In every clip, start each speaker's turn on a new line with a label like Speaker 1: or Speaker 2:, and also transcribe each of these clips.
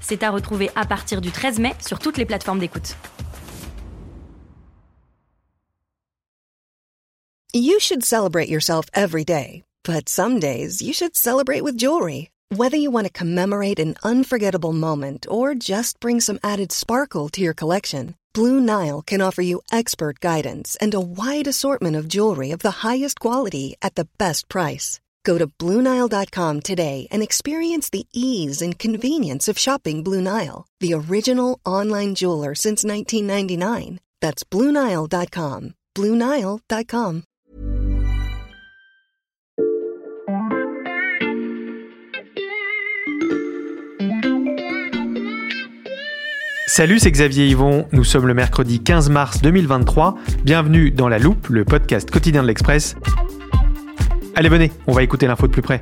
Speaker 1: C'est à retrouver à partir du 13 mai sur toutes les plateformes d'écoute.
Speaker 2: You should celebrate yourself every day, but some days you should celebrate with jewelry. Whether you want to commemorate an unforgettable moment or just bring some added sparkle to your collection, Blue Nile can offer you expert guidance and a wide assortment of jewelry of the highest quality at the best price. Go to BlueNile.com today and experience the ease and convenience of shopping Blue Nile, the original online jeweler since 1999. That's BlueNile.com. BlueNile.com.
Speaker 3: Salut, c'est Xavier Yvon. Nous sommes le mercredi 15 mars 2023. Bienvenue dans La Loupe, le podcast quotidien de l'Express. Allez, venez, on va écouter l'info de plus près.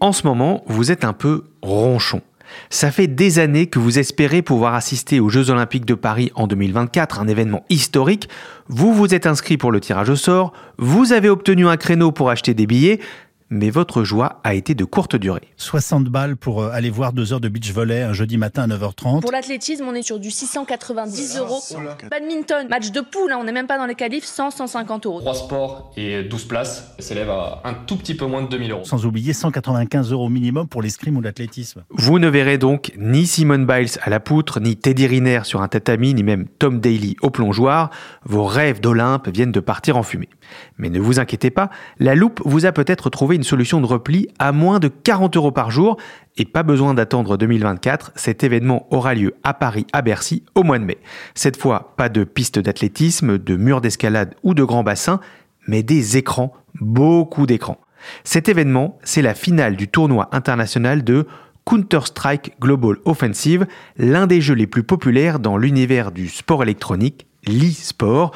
Speaker 3: En ce moment, vous êtes un peu ronchon. Ça fait des années que vous espérez pouvoir assister aux Jeux Olympiques de Paris en 2024, un événement historique. Vous vous êtes inscrit pour le tirage au sort, vous avez obtenu un créneau pour acheter des billets, mais votre joie a été de courte durée.
Speaker 4: 60 balles pour euh, aller voir deux heures de beach volley un jeudi matin à 9h30.
Speaker 5: Pour l'athlétisme, on est sur du 690 euros. Badminton, match de poule, hein, on n'est même pas dans les qualifs, 100, 150 euros.
Speaker 6: 3 sports et 12 places s'élève à un tout petit peu moins de 2000 euros.
Speaker 4: Sans oublier 195 euros minimum pour l'escrime ou l'athlétisme.
Speaker 3: Vous ne verrez donc ni Simone Biles à la poutre, ni Teddy Riner sur un tatami, ni même Tom Daly au plongeoir. Vos rêves d'Olympe viennent de partir en fumée. Mais ne vous inquiétez pas, la loupe vous a peut-être trouvé une solution de repli à moins de 40 euros par jour et pas besoin d'attendre 2024, cet événement aura lieu à Paris, à Bercy, au mois de mai. Cette fois, pas de pistes d'athlétisme, de murs d'escalade ou de grands bassins, mais des écrans, beaucoup d'écrans. Cet événement, c'est la finale du tournoi international de Counter-Strike Global Offensive, l'un des jeux les plus populaires dans l'univers du sport électronique, l'e-sport.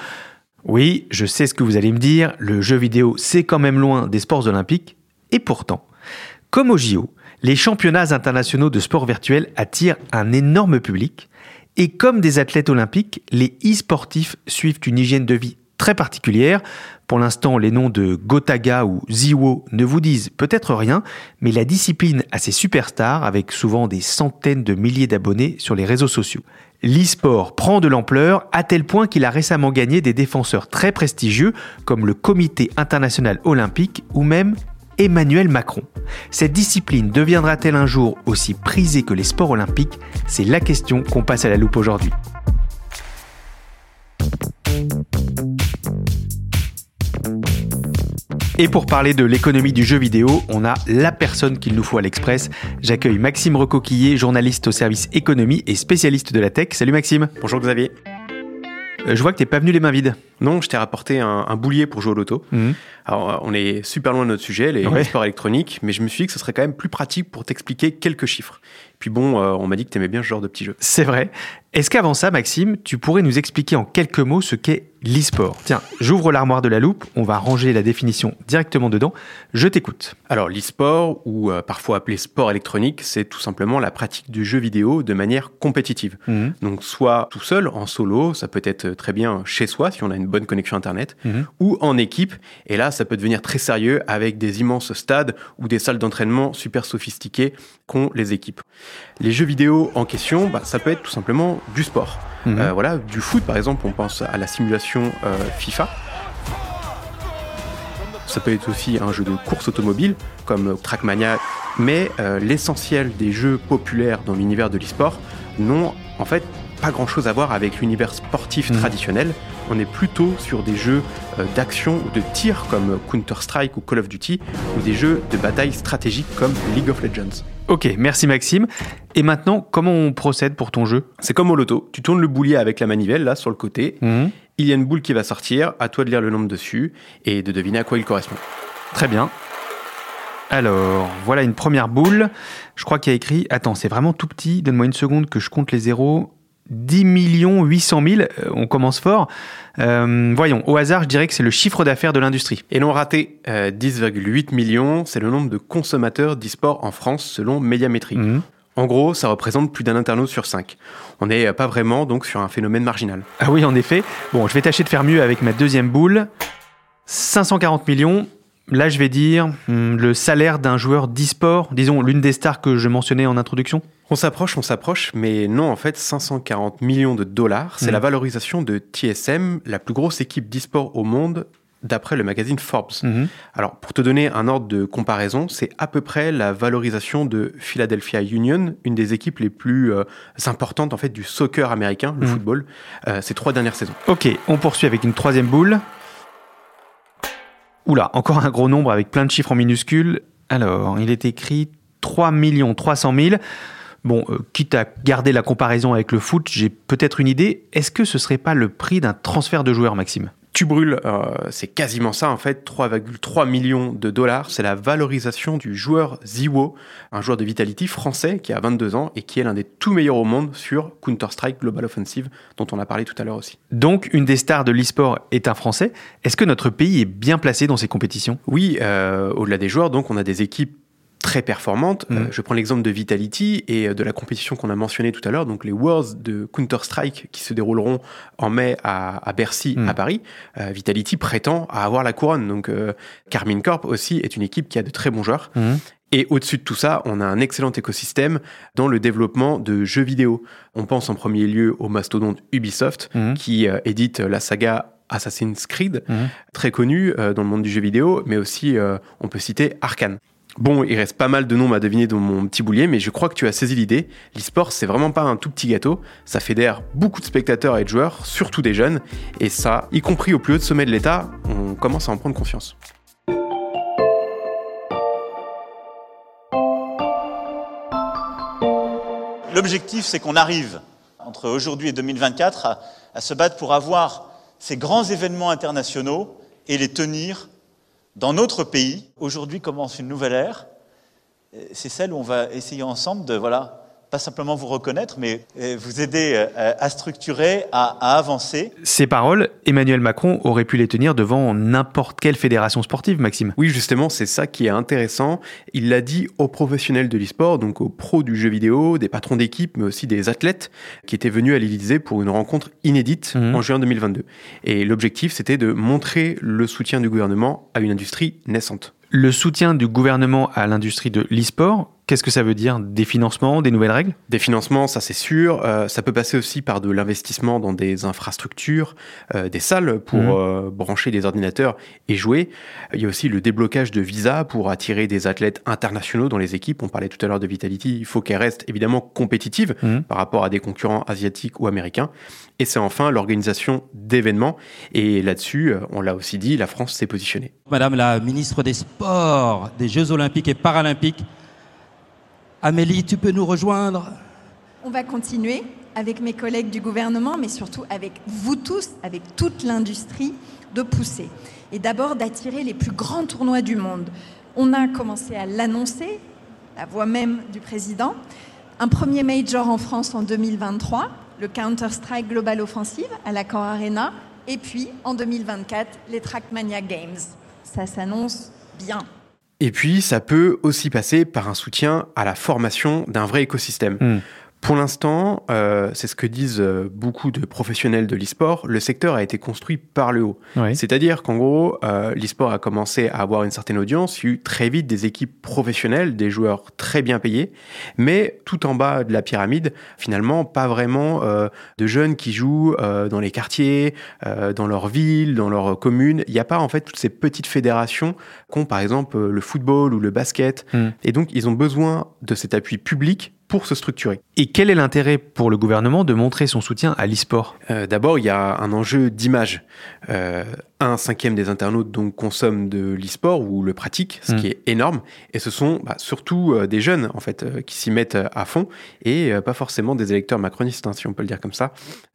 Speaker 3: Oui, je sais ce que vous allez me dire, le jeu vidéo c'est quand même loin des sports olympiques, et pourtant, comme au JO, les championnats internationaux de sport virtuel attirent un énorme public, et comme des athlètes olympiques, les e-sportifs suivent une hygiène de vie très particulière. Pour l'instant, les noms de Gotaga ou Ziwo ne vous disent peut-être rien, mais la discipline a ses superstars avec souvent des centaines de milliers d'abonnés sur les réseaux sociaux. L'e-sport prend de l'ampleur à tel point qu'il a récemment gagné des défenseurs très prestigieux comme le Comité international olympique ou même Emmanuel Macron. Cette discipline deviendra-t-elle un jour aussi prisée que les sports olympiques? C'est la question qu'on passe à la loupe aujourd'hui. Et pour parler de l'économie du jeu vidéo, on a la personne qu'il nous faut à l'Express. J'accueille Maxime Recoquillé, journaliste au service économie et spécialiste de la tech. Salut Maxime.
Speaker 7: Bonjour Xavier.
Speaker 3: Euh, je vois que t'es pas venu les mains vides.
Speaker 7: Non, je t'ai rapporté un, un, boulier pour jouer au loto.
Speaker 3: Mmh.
Speaker 7: Alors, euh, on est super loin de notre sujet, les
Speaker 3: Ouais.
Speaker 7: sports électroniques, mais je me suis dit que ce serait quand même plus pratique pour t'expliquer quelques chiffres. Puis bon, euh, on m'a dit que t'aimais bien ce genre de petits jeux.
Speaker 3: C'est vrai. Est-ce qu'avant ça, Maxime, tu pourrais nous expliquer en quelques mots ce qu'est l'e-sport? Tiens, j'ouvre l'armoire de la loupe, on va ranger la définition directement dedans. Je t'écoute.
Speaker 7: Alors, l'e-sport, ou euh, parfois appelé sport électronique, c'est tout simplement la pratique du jeu vidéo de manière compétitive.
Speaker 3: Mmh.
Speaker 7: Donc, soit tout seul, en solo, ça peut être très bien chez soi si on a une bonne connexion Internet,
Speaker 3: Mhm.
Speaker 7: ou en équipe. Et là, ça peut devenir très sérieux avec des immenses stades ou des salles d'entraînement super sophistiquées qu'ont les équipes. Les jeux vidéo en question, bah, ça peut être tout simplement du sport.
Speaker 3: Mhm.
Speaker 7: Euh, voilà, du foot par exemple, on pense à la simulation euh, FIFA. Ça peut être aussi un jeu de course automobile comme Trackmania, mais euh, l'essentiel des jeux populaires dans l'univers de l'e-sport n'ont en fait pas grand chose à voir avec l'univers sportif
Speaker 3: Mhm.
Speaker 7: traditionnel. On est plutôt sur des jeux euh, d'action ou de tir comme Counter-Strike ou Call of Duty ou des jeux de bataille stratégique comme League of Legends.
Speaker 3: Ok, merci Maxime. Et maintenant, comment on procède pour ton jeu?
Speaker 7: C'est comme au loto, tu tournes le boulier avec la manivelle là sur le côté,
Speaker 3: Mhm.
Speaker 7: il y a une boule qui va sortir, à toi de lire le nombre dessus et de deviner à quoi il correspond.
Speaker 3: Très bien. Alors, voilà une première boule. Je crois qu'il y a écrit. Attends, c'est vraiment tout petit. Donne-moi une seconde que je compte les zéros. 10 800 000, on commence fort. Euh, voyons, au hasard, je dirais que c'est le chiffre d'affaires de l'industrie.
Speaker 7: Et non raté, euh, 10,8 millions, c'est le nombre de consommateurs d'e-sport en France selon Médiamétrie.
Speaker 3: Mhm.
Speaker 7: En gros, ça représente plus d'un internaute sur cinq. On n'est pas vraiment donc sur un phénomène marginal.
Speaker 3: Ah oui, en effet. Bon, je vais tâcher de faire mieux avec ma deuxième boule. 540 millions. Là, je vais dire hmm, le salaire d'un joueur d'e-sport, disons l'une des stars que je mentionnais en introduction.
Speaker 7: On s'approche, on s'approche, mais non, en fait, 540 millions de dollars, c'est la valorisation de TSM, la plus grosse équipe d'e-sport au monde, d'après le magazine Forbes.
Speaker 3: Mhm.
Speaker 7: Alors, pour te donner un ordre de comparaison, c'est à peu près la valorisation de Philadelphia Union, une des équipes les plus euh, importantes en fait du soccer américain, le
Speaker 3: Mhm.
Speaker 7: football, euh, ces trois dernières saisons.
Speaker 3: Ok, on poursuit avec une troisième boule. Oula, encore un gros nombre avec plein de chiffres en minuscules. Alors, il est écrit 3 300 000. Bon, euh, quitte à garder la comparaison avec le foot, j'ai peut-être une idée. Est-ce que ce serait pas le prix d'un transfert de joueur, Maxime?
Speaker 7: Tu brûles, euh, c'est quasiment ça en fait, 3,3 millions de dollars, c'est la valorisation du joueur Ziwo, un joueur de Vitality français qui a 22 ans et qui est l'un des tout meilleurs au monde sur Counter-Strike Global Offensive, dont on a parlé tout à l'heure aussi.
Speaker 3: Donc, une des stars de l'e-sport est un Français. Est-ce que notre pays est bien placé dans ces compétitions?
Speaker 7: Oui, euh, au-delà des joueurs, donc on a des équipes très performantes.
Speaker 3: Mhm.
Speaker 7: Euh, je prends l'exemple de Vitality et euh, de la compétition qu'on a mentionnée tout à l'heure, donc les Worlds de Counter-Strike qui se dérouleront en mai à, à Bercy,
Speaker 3: Mhm.
Speaker 7: à Paris. Euh, Vitality prétend à avoir la couronne. Donc euh, Carmine Corp aussi est une équipe qui a de très bons joueurs. Et au-dessus de tout ça, on a un excellent écosystème dans le développement de jeux vidéo. On pense en premier lieu au mastodonte Ubisoft, qui édite la saga Assassin's Creed, très connu euh, dans le monde du jeu vidéo, mais aussi euh, on peut citer Arkane. Bon, il reste pas mal de noms à deviner dans mon petit boulier, mais je crois que tu as saisi l'idée. L'e-sport, c'est vraiment pas un tout petit gâteau. Ça fédère beaucoup de spectateurs et de joueurs, surtout des jeunes. Et ça, y compris au plus haut sommet de l'État, on commence à en prendre confiance.
Speaker 8: L'objectif, c'est qu'on arrive, entre aujourd'hui et 2024, à, à se battre pour avoir ces grands événements internationaux et les tenir dans notre pays. Aujourd'hui commence une nouvelle ère. C'est celle où on va essayer ensemble de, voilà, pas simplement vous reconnaître, mais euh, vous aider euh, à structurer, à, à avancer.
Speaker 3: Ces paroles, Emmanuel Macron aurait pu les tenir devant n'importe quelle fédération sportive, Maxime.
Speaker 7: Oui, justement, c'est ça qui est intéressant. Il l'a dit aux professionnels de l'e-sport, donc aux pros du jeu vidéo, des patrons d'équipe, mais aussi des athlètes qui étaient venus à l'Élysée pour une rencontre inédite
Speaker 3: Mhm.
Speaker 7: en juin 2022. Et l'objectif, c'était de montrer le soutien du gouvernement à une industrie naissante.
Speaker 3: Le soutien du gouvernement à l'industrie de l'e-sport, qu'est-ce que ça veut dire Des financements, des nouvelles règles?
Speaker 7: Des financements, ça c'est sûr. Euh, ça peut passer aussi par de l'investissement dans des infrastructures, euh, des salles pour
Speaker 3: Mhm.
Speaker 7: euh, brancher des ordinateurs et jouer. Il y a aussi le déblocage de visas pour attirer des athlètes internationaux dans les équipes. On parlait tout à l'heure de Vitality. Il faut qu'elle reste évidemment compétitive
Speaker 3: Mhm.
Speaker 7: par rapport à des concurrents asiatiques ou américains. Et c'est enfin l'organisation d'événements. Et là-dessus, on l'a aussi dit, la France s'est positionnée.
Speaker 9: Madame la ministre des Sports, des Jeux Olympiques et Paralympiques, Amélie, tu peux nous rejoindre
Speaker 10: On va continuer avec mes collègues du gouvernement, mais surtout avec vous tous, avec toute l'industrie, de pousser. Et d'abord d'attirer les plus grands tournois du monde. On a commencé à l'annoncer, la voix même du président. Un premier major en France en 2023, le Counter-Strike Global Offensive à l'Accor Arena. Et puis en 2024, les Trackmania Games. Ça s'annonce bien.
Speaker 7: Et puis, ça peut aussi passer par un soutien à la formation d'un vrai écosystème.
Speaker 3: Hmm.
Speaker 7: Pour l'instant, euh, c'est ce que disent euh, beaucoup de professionnels de l'e-sport, le secteur a été construit par le haut.
Speaker 3: Oui.
Speaker 7: C'est-à-dire qu'en gros, euh, l'e-sport a commencé à avoir une certaine audience, il y a eu très vite des équipes professionnelles, des joueurs très bien payés, mais tout en bas de la pyramide, finalement, pas vraiment euh, de jeunes qui jouent euh, dans les quartiers, euh, dans leur ville, dans leur commune. Il n'y a pas en fait toutes ces petites fédérations qu'ont par exemple le football ou le basket.
Speaker 3: Hmm.
Speaker 7: Et donc, ils ont besoin de cet appui public se structurer.
Speaker 3: Et quel est l'intérêt pour le gouvernement de montrer son soutien à l'e-sport?
Speaker 7: Euh, D'abord, il y a un enjeu d'image. Euh, un cinquième des internautes donc consomment de l'e-sport ou le pratiquent, ce
Speaker 3: Mm.
Speaker 7: qui est énorme. Et ce sont bah, surtout euh, des jeunes en fait euh, qui s'y mettent euh, à fond et euh, pas forcément des électeurs macronistes, hein, si on peut le dire comme ça.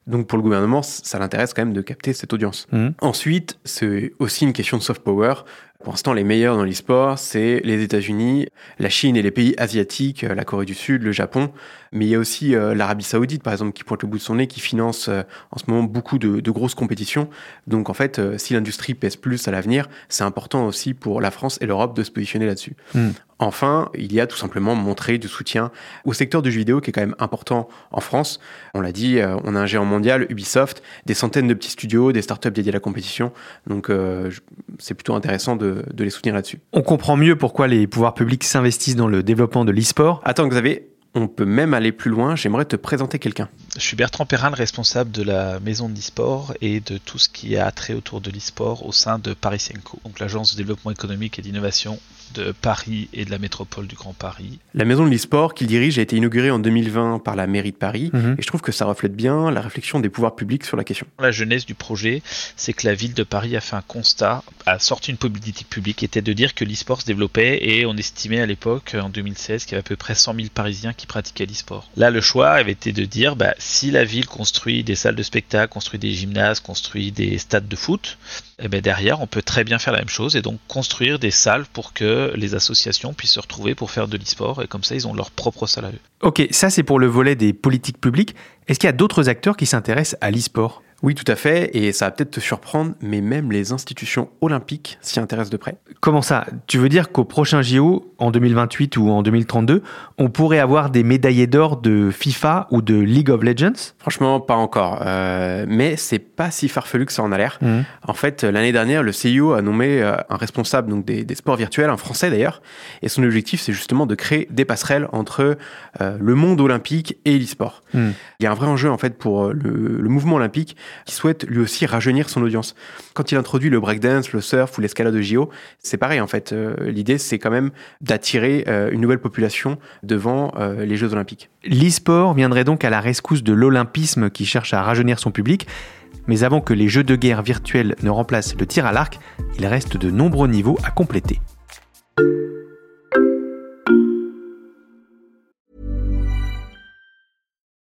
Speaker 7: Donc pour le gouvernement, ça l'intéresse quand même de capter cette audience.
Speaker 3: Mm.
Speaker 7: Ensuite, c'est aussi une question de soft power. Pour l'instant, les meilleurs dans l'e-sport, c'est les États-Unis, la Chine et les pays asiatiques, la Corée du Sud, le Japon. Mais il y a aussi euh, l'Arabie Saoudite, par exemple, qui pointe le bout de son nez, qui finance euh, en ce moment beaucoup de, de grosses compétitions. Donc en fait, euh, si l'industrie pèse plus à l'avenir, c'est important aussi pour la France et l'Europe de se positionner là-dessus.
Speaker 3: Mm.
Speaker 7: Enfin, il y a tout simplement montrer du soutien au secteur du jeu vidéo qui est quand même important en France. On l'a dit, on a un géant mondial, Ubisoft, des centaines de petits studios, des startups dédiées à la compétition. Donc c'est plutôt intéressant de, de les soutenir là-dessus.
Speaker 3: On comprend mieux pourquoi les pouvoirs publics s'investissent dans le développement de l'e-sport.
Speaker 7: Attends Xavier, on peut même aller plus loin. J'aimerais te présenter quelqu'un.
Speaker 11: Je suis Bertrand Perrin, le responsable de la maison de l'e-sport et de tout ce qui a trait autour de l'e-sport au sein de Paris Senco, donc l'agence de développement économique et d'innovation de Paris et de la métropole du Grand Paris.
Speaker 7: La maison de l'e-sport qu'il dirige a été inaugurée en 2020 par la mairie de Paris
Speaker 3: Mhm.
Speaker 7: et je trouve que ça reflète bien la réflexion des pouvoirs publics sur la question.
Speaker 11: La genèse du projet, c'est que la ville de Paris a fait un constat, a sorti une politique publique qui était de dire que l'e-sport se développait et on estimait à l'époque, en 2016, qu'il y avait à peu près 100 000 Parisiens qui pratiquaient l'e-sport. Là, le choix avait été de dire, bah, si la ville construit des salles de spectacle, construit des gymnases, construit des stades de foot, eh ben derrière, on peut très bien faire la même chose et donc construire des salles pour que les associations puissent se retrouver pour faire de l'e-sport et comme ça, ils ont leur propre eux.
Speaker 3: Ok, ça c'est pour le volet des politiques publiques. Est-ce qu'il y a d'autres acteurs qui s'intéressent à l'e-sport?
Speaker 7: Oui, tout à fait, et ça va peut-être te surprendre, mais même les institutions olympiques s'y intéressent de près.
Speaker 3: Comment ça? Tu veux dire qu'au prochain JO, en 2028 ou en 2032, on pourrait avoir des médaillés d'or de FIFA ou de League of Legends?
Speaker 7: Franchement, pas encore, euh, mais c'est pas si farfelu que ça en a l'air.
Speaker 3: Mhm.
Speaker 7: En fait, l'année dernière, le CIO a nommé euh, un responsable donc des, des sports virtuels, un Français d'ailleurs, et son objectif, c'est justement de créer des passerelles entre euh, le monde olympique et l'e-sport.
Speaker 3: Hmm.
Speaker 7: Il y a un vrai enjeu en fait pour euh, le, le mouvement olympique qui souhaite lui aussi rajeunir son audience. Quand il introduit le breakdance, le surf ou l'escalade de JO, c'est pareil en fait. Euh, L'idée, c'est quand même d'attirer euh, une nouvelle population devant euh, les Jeux olympiques.
Speaker 3: L'e-sport viendrait donc à la rescousse de l'olympisme qui cherche à rajeunir son public. Mais avant que les jeux de guerre virtuels ne remplacent le tir à l'arc, il reste de nombreux niveaux à compléter.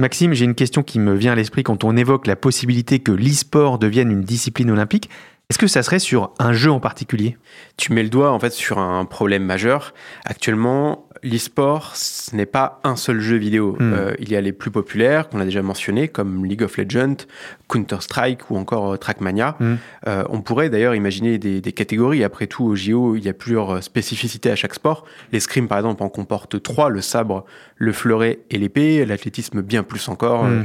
Speaker 3: Maxime, j'ai une question qui me vient à l'esprit quand on évoque la possibilité que l'e-sport devienne une discipline olympique. Est-ce que ça serait sur un jeu en particulier?
Speaker 7: Tu mets le doigt en fait sur un problème majeur. Actuellement, l'e-sport, ce n'est pas un seul jeu vidéo.
Speaker 3: Mm.
Speaker 7: Euh, il y a les plus populaires qu'on a déjà mentionnés, comme League of Legends, Counter-Strike ou encore euh, Trackmania.
Speaker 3: Mm.
Speaker 7: Euh, on pourrait d'ailleurs imaginer des, des catégories. Après tout, au JO, il y a plusieurs spécificités à chaque sport. L'escrime, par exemple, en comporte trois le sabre, le fleuret et l'épée. L'athlétisme, bien plus encore.
Speaker 3: Mm.
Speaker 7: Euh,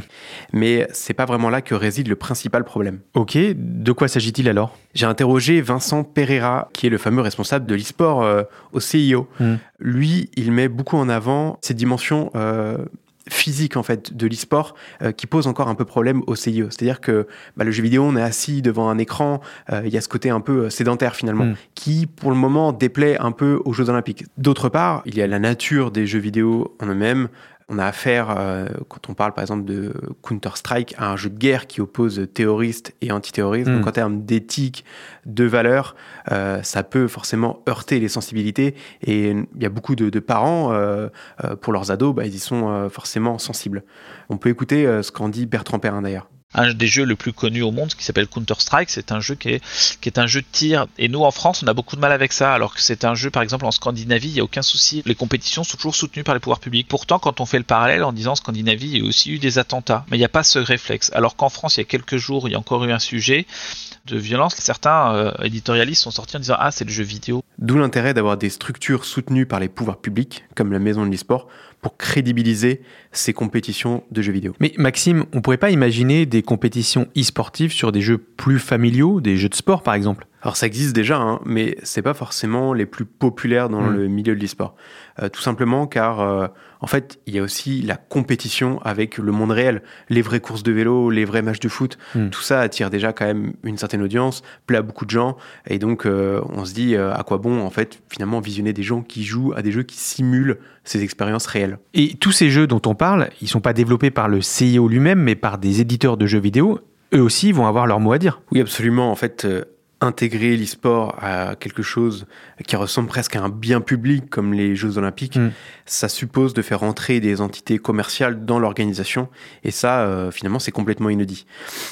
Speaker 7: Mais c'est pas vraiment là que réside le principal problème.
Speaker 3: Ok, de quoi s'agit-il alors?
Speaker 7: J'ai interrogé Vincent Pereira, qui est le fameux responsable de l'e-sport euh, au CIO. Lui, il met beaucoup en avant cette dimension euh, physique en fait de l'e-sport euh, qui pose encore un peu problème au CIO. C'est-à-dire que bah, le jeu vidéo, on est assis devant un écran, euh, il y a ce côté un peu sédentaire finalement,
Speaker 3: Mm.
Speaker 7: qui pour le moment déplaît un peu aux Jeux Olympiques. D'autre part, il y a la nature des jeux vidéo en eux-mêmes. On a affaire, euh, quand on parle par exemple de Counter-Strike, à un jeu de guerre qui oppose terroristes et antiterroristes.
Speaker 3: Mm.
Speaker 7: Donc en termes d'éthique, de valeurs, euh, ça peut forcément heurter les sensibilités. Et il y a beaucoup de, de parents, euh, euh, pour leurs ados, bah, ils y sont euh, forcément sensibles. On peut écouter ce qu'en dit Bertrand Perrin d'ailleurs.
Speaker 11: Un des jeux le plus connus au monde qui s'appelle Counter-Strike. C'est un jeu qui est, qui est un jeu de tir. Et nous, en France, on a beaucoup de mal avec ça, alors que c'est un jeu, par exemple, en Scandinavie, il n'y a aucun souci. Les compétitions sont toujours soutenues par les pouvoirs publics. Pourtant, quand on fait le parallèle en disant Scandinavie, il y a aussi eu des attentats. Mais il n'y a pas ce réflexe. Alors qu'en France, il y a quelques jours, il y a encore eu un sujet de violence. Certains euh, éditorialistes sont sortis en disant ah c'est le jeu vidéo.
Speaker 7: D'où l'intérêt d'avoir des structures soutenues par les pouvoirs publics, comme la Maison de l'e-sport, pour crédibiliser ces compétitions de jeux vidéo.
Speaker 3: Mais Maxime, on pourrait pas imaginer des compétitions e-sportives sur des jeux plus familiaux, des jeux de sport par exemple?
Speaker 7: Alors ça existe déjà, hein, mais c'est pas forcément les plus populaires dans
Speaker 3: Mm.
Speaker 7: le milieu de l'e-sport. Euh, tout simplement car euh, en fait il y a aussi la compétition avec le monde réel, les vraies courses de vélo, les vrais matchs de foot.
Speaker 3: Mm.
Speaker 7: Tout ça attire déjà quand même une certaine audience, plaît à beaucoup de gens, et donc euh, on se dit à quoi bon en fait finalement visionner des gens qui jouent à des jeux qui simulent ces expériences réelles.
Speaker 3: Et tous ces jeux dont on parle, ils sont pas développés par le CIO lui-même, mais par des éditeurs de jeux vidéo. Eux aussi vont avoir leur mot à dire.
Speaker 7: Oui, absolument. En fait, intégrer l'e-sport à quelque chose qui ressemble presque à un bien public comme les Jeux Olympiques,
Speaker 3: Mm.
Speaker 7: ça suppose de faire entrer des entités commerciales dans l'organisation. Et ça, euh, finalement, c'est complètement inédit.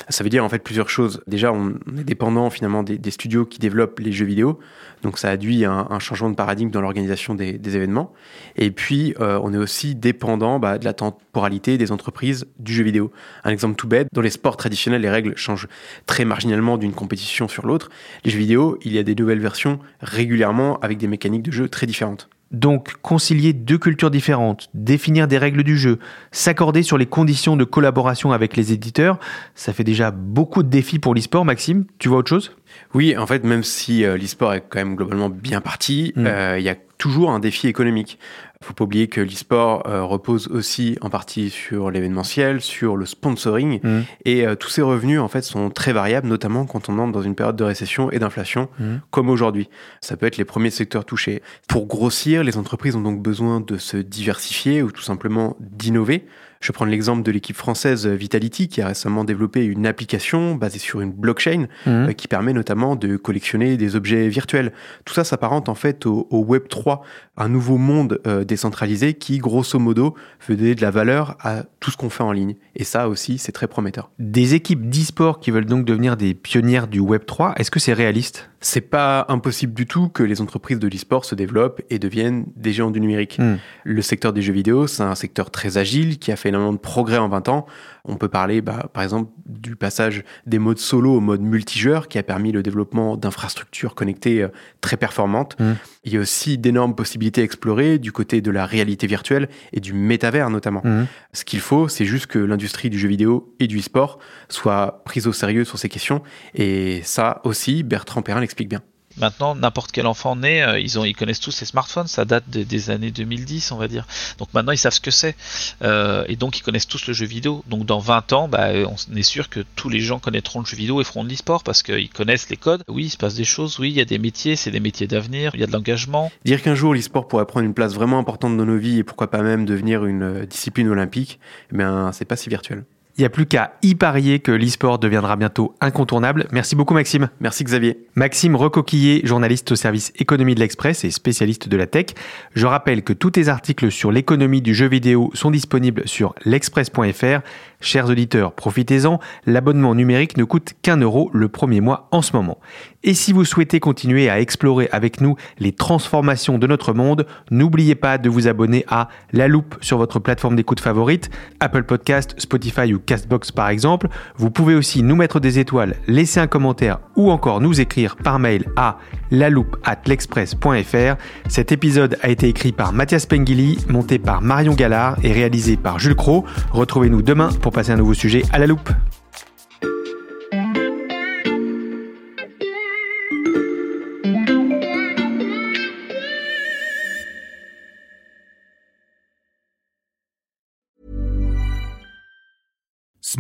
Speaker 7: Ça veut dire en fait plusieurs choses. Déjà, on on est dépendant finalement des, des studios qui développent les jeux vidéo. Donc ça induit un, un changement de paradigme dans l'organisation des, événements. Et puis, euh, on est aussi dépendant bah, de la temporalité des entreprises du jeu vidéo. Un exemple tout bête, dans les sports traditionnels, les règles changent très marginalement d'une compétition sur l'autre. Les jeux vidéo, il y a des nouvelles versions régulièrement avec des mécaniques de jeu très différentes.
Speaker 3: Donc, concilier deux cultures différentes, définir des règles du jeu, s'accorder sur les conditions de collaboration avec les éditeurs, ça fait déjà beaucoup de défis pour l'e-sport, Maxime. Tu vois autre chose?
Speaker 7: Oui, en fait, même si euh, l'e-sport est quand même globalement bien parti,
Speaker 3: Mm.
Speaker 7: euh, il y a toujours un défi économique. Faut pas oublier que l'e-sport euh, repose aussi en partie sur l'événementiel, sur le sponsoring,
Speaker 3: Mm.
Speaker 7: et euh, tous ces revenus en fait sont très variables, notamment quand on entre dans une période de récession et d'inflation,
Speaker 3: Mm.
Speaker 7: comme aujourd'hui. Ça peut être les premiers secteurs touchés. Pour grossir, les entreprises ont donc besoin de se diversifier ou tout simplement d'innover. Je prendre l'exemple de l'équipe française Vitality qui a récemment développé une application basée sur une blockchain
Speaker 3: Mhm.
Speaker 7: euh, qui permet notamment de collectionner des objets virtuels. Tout ça s'apparente en fait au, au Web 3, un nouveau monde euh, décentralisé qui, grosso modo, veut donner de la valeur à tout ce qu'on fait en ligne. Et ça aussi, c'est très prometteur.
Speaker 3: Des équipes d'e-sport qui veulent donc devenir des pionnières du Web 3, est-ce que c'est réaliste?
Speaker 7: C'est pas impossible du tout que les entreprises de l'e-sport se développent et deviennent des géants du numérique.
Speaker 3: Mm.
Speaker 7: Le secteur des jeux vidéo, c'est un secteur très agile qui a fait énormément de progrès en 20 ans. On peut parler, bah, par exemple, du passage des modes solo au mode multijoueur qui a permis le développement d'infrastructures connectées euh, très performantes.
Speaker 3: Mm.
Speaker 7: Il y a aussi d'énormes possibilités à explorer du côté de la réalité virtuelle et du métavers notamment.
Speaker 3: Mhm.
Speaker 7: Ce qu'il faut, c'est juste que l'industrie du jeu vidéo et du e-sport soit prise au sérieux sur ces questions. Et ça aussi, Bertrand Perrin bien.
Speaker 11: Maintenant, n'importe quel enfant né, euh, ils, ont, ils connaissent tous les smartphones, ça date des, des années 2010, on va dire. Donc maintenant, ils savent ce que c'est. Euh, et donc, ils connaissent tous le jeu vidéo. Donc dans 20 ans, bah, on est sûr que tous les gens connaîtront le jeu vidéo et feront de l'e-sport parce qu'ils connaissent les codes. Oui, il se passe des choses, oui, il y a des métiers, c'est des métiers d'avenir, il y a de l'engagement.
Speaker 7: Dire qu'un jour l'e-sport pourrait prendre une place vraiment importante dans nos vies et pourquoi pas même devenir une euh, discipline olympique, eh bien, c'est pas si virtuel.
Speaker 3: Il n'y a plus qu'à y parier que l'e-sport deviendra bientôt incontournable. Merci beaucoup Maxime.
Speaker 7: Merci Xavier.
Speaker 3: Maxime Recoquillé, journaliste au service économie de l'Express et spécialiste de la tech. Je rappelle que tous tes articles sur l'économie du jeu vidéo sont disponibles sur l'express.fr. Chers auditeurs, profitez-en, l'abonnement numérique ne coûte qu'un euro le premier mois en ce moment. Et si vous souhaitez continuer à explorer avec nous les transformations de notre monde, n'oubliez pas de vous abonner à La Loupe sur votre plateforme d'écoute favorite, Apple Podcast, Spotify ou Castbox par exemple. Vous pouvez aussi nous mettre des étoiles, laisser un commentaire ou encore nous écrire par mail à laloupe@l'express.fr. Cet épisode a été écrit par Mathias Pengili, monté par Marion Gallard et réalisé par Jules Cro. Retrouvez-nous demain pour passer un nouveau sujet à la loupe.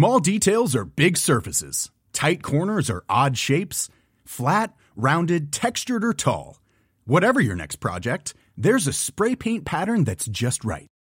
Speaker 12: Small details are big surfaces. Tight corners are odd shapes. Flat, rounded, textured, or tall. Whatever your next project, there's a spray paint pattern that's just right.